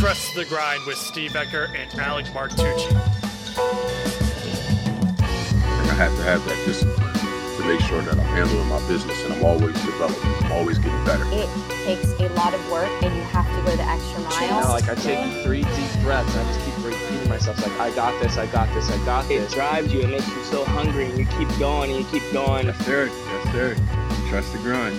Trust the Grind with Steve Ecker and Alec Martucci. I have to have that discipline to make sure that I'm handling my business and I'm always developing, I'm always getting better. It takes a lot of work and you have to go the extra You mile. know, like I take three deep breaths and I just keep repeating myself, like, I got this, I got this, I got this. It drives you. It makes you so hungry, and you keep going and you keep going. Yes, sir. Yes, sir. Trust the grind.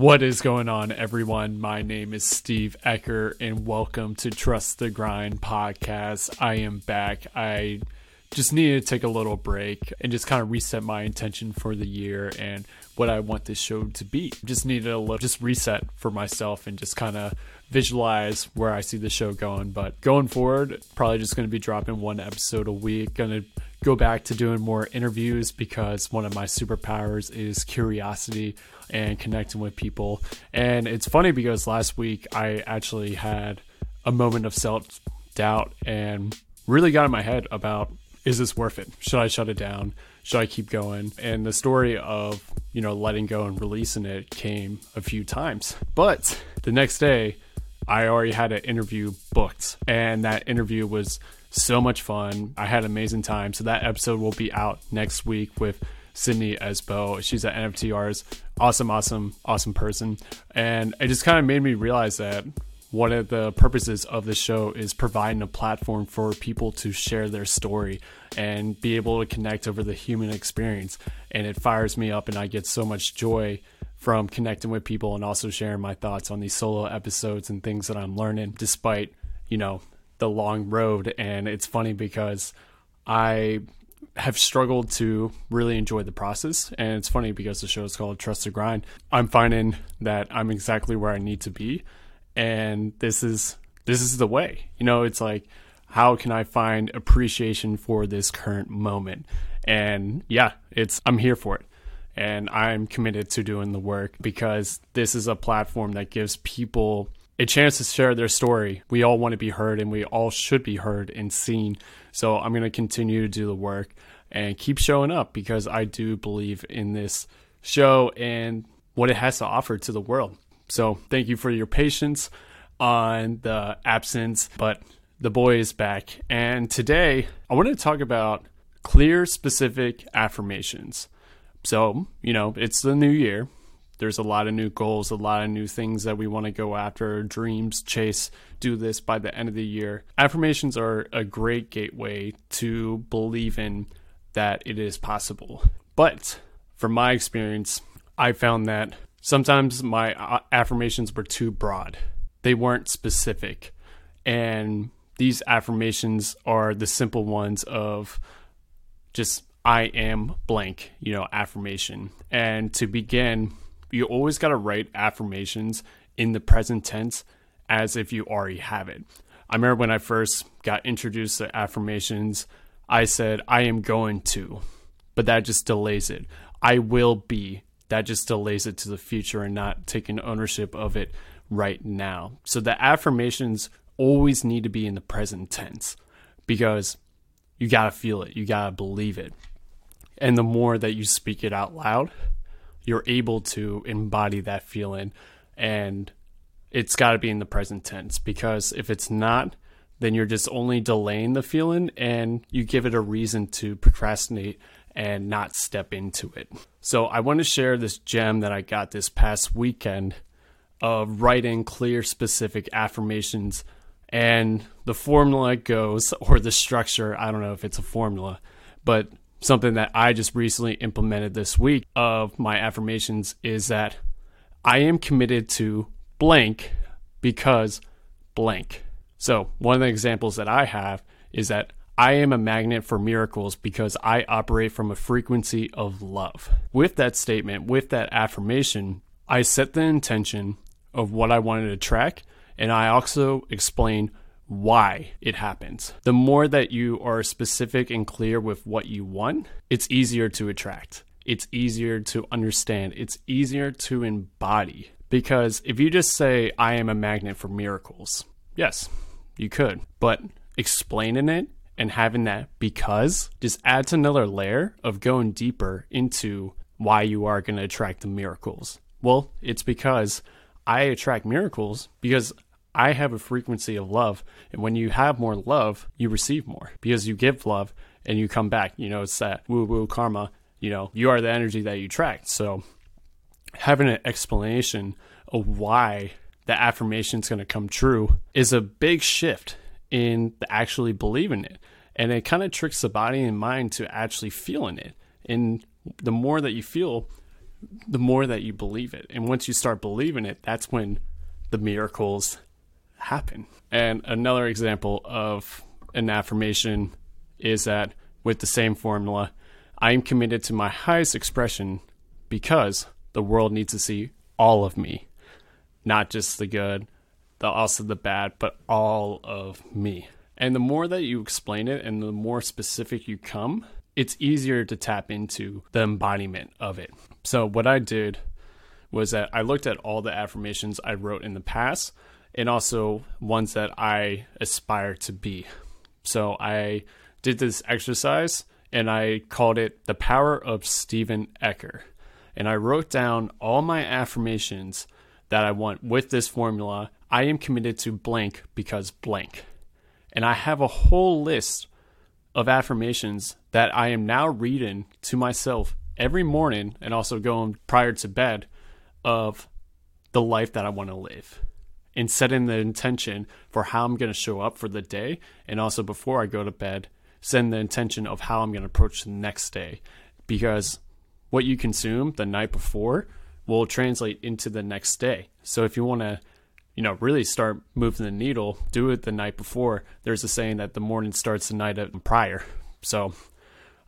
What is going on, everyone? My name is Steve Ecker, and welcome to Trust the Grind podcast. I am back. I just needed to take a little break and just kind of reset my intention for the year and what I want this show to be. Just needed a little just reset for myself and just kind of visualize where I see the show going. But going forward, probably just going to be dropping one episode a week. Going to go back to doing more interviews because one of my superpowers is curiosity and connecting with people. And it's funny because last week I actually had a moment of self doubt and really got in my head about is this worth it? Should I shut it down? Should I keep going? And the story of, you know, letting go and releasing it came a few times. But the next day, I already had an interview booked, and that interview was so much fun. I had an amazing time. So that episode will be out next week with Sydney Esbo. She's an NFT artist, awesome, awesome, awesome person, and it just kind of made me realize that one of the purposes of the show is providing a platform for people to share their story and be able to connect over the human experience. And it fires me up, and I get so much joy from connecting with people and also sharing my thoughts on these solo episodes and things that I'm learning despite, you know, the long road. And it's funny because I have struggled to really enjoy the process. And it's funny because the show is called Trust the Grind. I'm finding that I'm exactly where I need to be. And this is this is the way. You know, it's like how can I find appreciation for this current moment? And yeah, it's I'm here for it. And I'm committed to doing the work because this is a platform that gives people a chance to share their story. We all want to be heard and we all should be heard and seen. So I'm going to continue to do the work and keep showing up because I do believe in this show and what it has to offer to the world. So thank you for your patience on the absence, but the boy is back. And today I want to talk about clear, specific affirmations. So, you know, it's the new year. There's a lot of new goals, a lot of new things that we want to go after, dreams, chase, do this by the end of the year. Affirmations are a great gateway to believe in that it is possible. But from my experience, I found that sometimes my uh, affirmations were too broad, they weren't specific. And these affirmations are the simple ones of just I am blank, you know, affirmation. And to begin, you always got to write affirmations in the present tense as if you already have it. I remember when I first got introduced to affirmations, I said, I am going to, but that just delays it. I will be, that just delays it to the future and not taking ownership of it right now. So the affirmations always need to be in the present tense because you got to feel it, you got to believe it. And the more that you speak it out loud, you're able to embody that feeling and it's got to be in the present tense because if it's not then you're just only delaying the feeling and you give it a reason to procrastinate and not step into it. So I want to share this gem that I got this past weekend of writing clear specific affirmations and the formula goes or the structure, I don't know if it's a formula, but something that I just recently implemented this week of my affirmations is that I am committed to blank because blank. So, one of the examples that I have is that I am a magnet for miracles because I operate from a frequency of love. With that statement, with that affirmation, I set the intention of what I wanted to track and I also explain why it happens. The more that you are specific and clear with what you want, it's easier to attract. It's easier to understand. It's easier to embody. Because if you just say, I am a magnet for miracles, yes, you could. But explaining it and having that because just adds another layer of going deeper into why you are going to attract the miracles. Well, it's because I attract miracles because I have a frequency of love. And when you have more love, you receive more because you give love and you come back. You know, it's that woo woo karma. You know, you are the energy that you attract. So having an explanation of why the affirmation is going to come true is a big shift in actually believing it. And it kind of tricks the body and mind to actually feeling it. And the more that you feel, the more that you believe it. And once you start believing it, that's when the miracles happen. And another example of an affirmation is that with the same formula, I am committed to my highest expression because the world needs to see all of me, not just the good, the also the bad, but all of me. And the more that you explain it and the more specific you come, it's easier to tap into the embodiment of it. So what I did was that I looked at all the affirmations I wrote in the past and also ones that I aspire to be. So I did this exercise and I called it The Power of Stephen Ecker. And I wrote down all my affirmations that I want with this formula. I am committed to blank because blank. And I have a whole list of affirmations that I am now reading to myself every morning and also going prior to bed of the life that I want to live and setting the intention for how I'm going to show up for the day. And also before I go to bed, setting the intention of how I'm going to approach the next day. Because what you consume the night before will translate into the next day. So if you want to, you know, really start moving the needle, do it the night before. There's a saying that the morning starts the night prior. So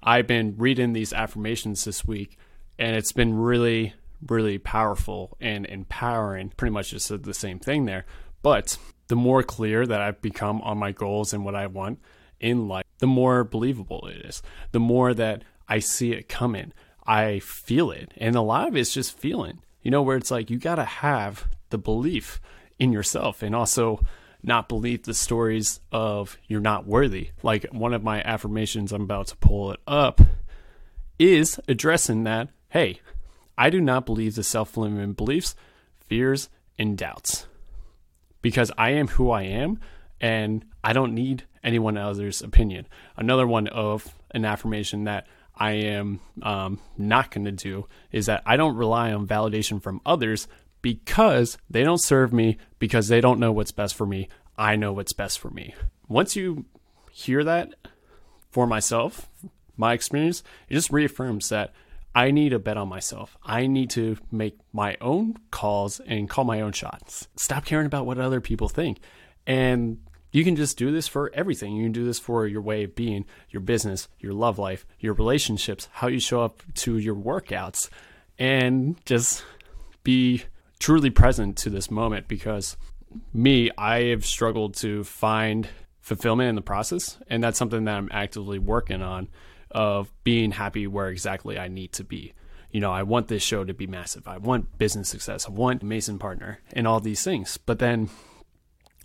I've been reading these affirmations this week, and it's been really really powerful and empowering. Pretty much just said the same thing there. But the more clear that I've become on my goals and what I want in life, the more believable it is. The more that I see it coming, I feel it. And a lot of it's just feeling, you know, where it's like you got to have the belief in yourself and also not believe the stories of you're not worthy. Like one of my affirmations, I'm about to pull it up, is addressing that hey, I do not believe the self limiting beliefs, fears, and doubts because I am who I am and I don't need anyone else's opinion. Another one of an affirmation that I am um, not going to do is that I don't rely on validation from others because they don't serve me, because they don't know what's best for me. I know what's best for me. Once you hear that for myself, my experience, it just reaffirms that I need to bet on myself. I need to make my own calls and call my own shots. Stop caring about what other people think. And you can just do this for everything. You can do this for your way of being, your business, your love life, your relationships, how you show up to your workouts, and just be truly present to this moment because me, I have struggled to find fulfillment in the process. And that's something that I'm actively working on of being happy where exactly I need to be. You know, I want this show to be massive. I want business success. I want Mason partner and all these things. But then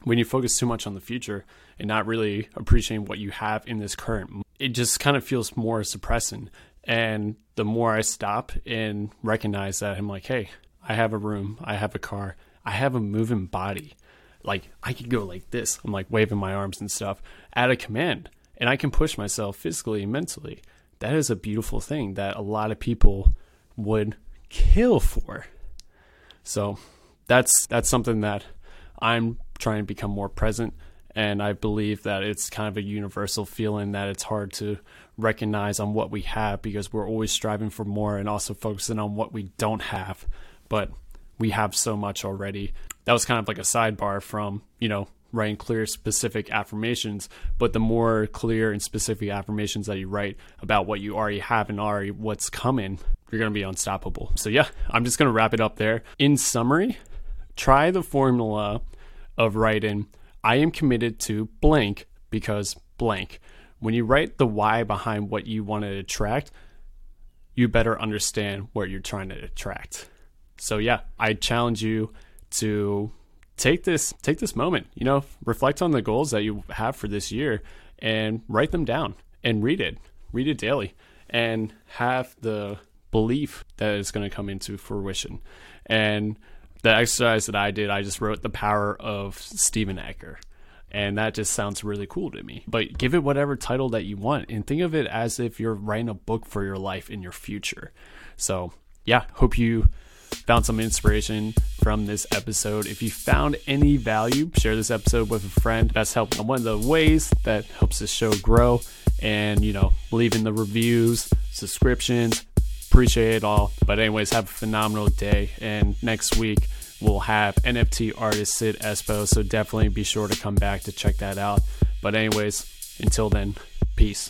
when you focus too much on the future and not really appreciating what you have in this current, it just kind of feels more suppressing. And the more I stop and recognize that, I'm like, hey, I have a room, I have a car, I have a moving body. Like I could go like this. I'm like waving my arms and stuff at a command and I can push myself physically and mentally. That is a beautiful thing that a lot of people would kill for. So that's that's something that I'm trying to become more present and I believe that it's kind of a universal feeling that it's hard to recognize on what we have because we're always striving for more and also focusing on what we don't have. But we have so much already. That was kind of like a sidebar from, you know, writing clear, specific affirmations. But the more clear and specific affirmations that you write about what you already have and already what's coming, you're going to be unstoppable. So, yeah, I'm just going to wrap it up there. In summary, try the formula of writing, I am committed to blank because blank. When you write the why behind what you want to attract, you better understand what you're trying to attract. So, yeah, I challenge you to take this take this moment you know reflect on the goals that you have for this year and write them down and read it read it daily and have the belief that it's going to come into fruition. And the exercise that I did, I just wrote the power of Stephen Ecker. And that just sounds really cool to me. But give it whatever title that you want and think of it as if you're writing a book for your life in your future. So, yeah, hope you found some inspiration from this episode. If you found any value, share this episode with a friend. That's helped one of the ways that helps this show grow. And, you know, leaving the reviews, subscriptions, appreciate it all. But, anyways, have a phenomenal day. And next week, we'll have NFT artist Sid Espo. So, definitely be sure to come back to check that out. But, anyways, until then, peace.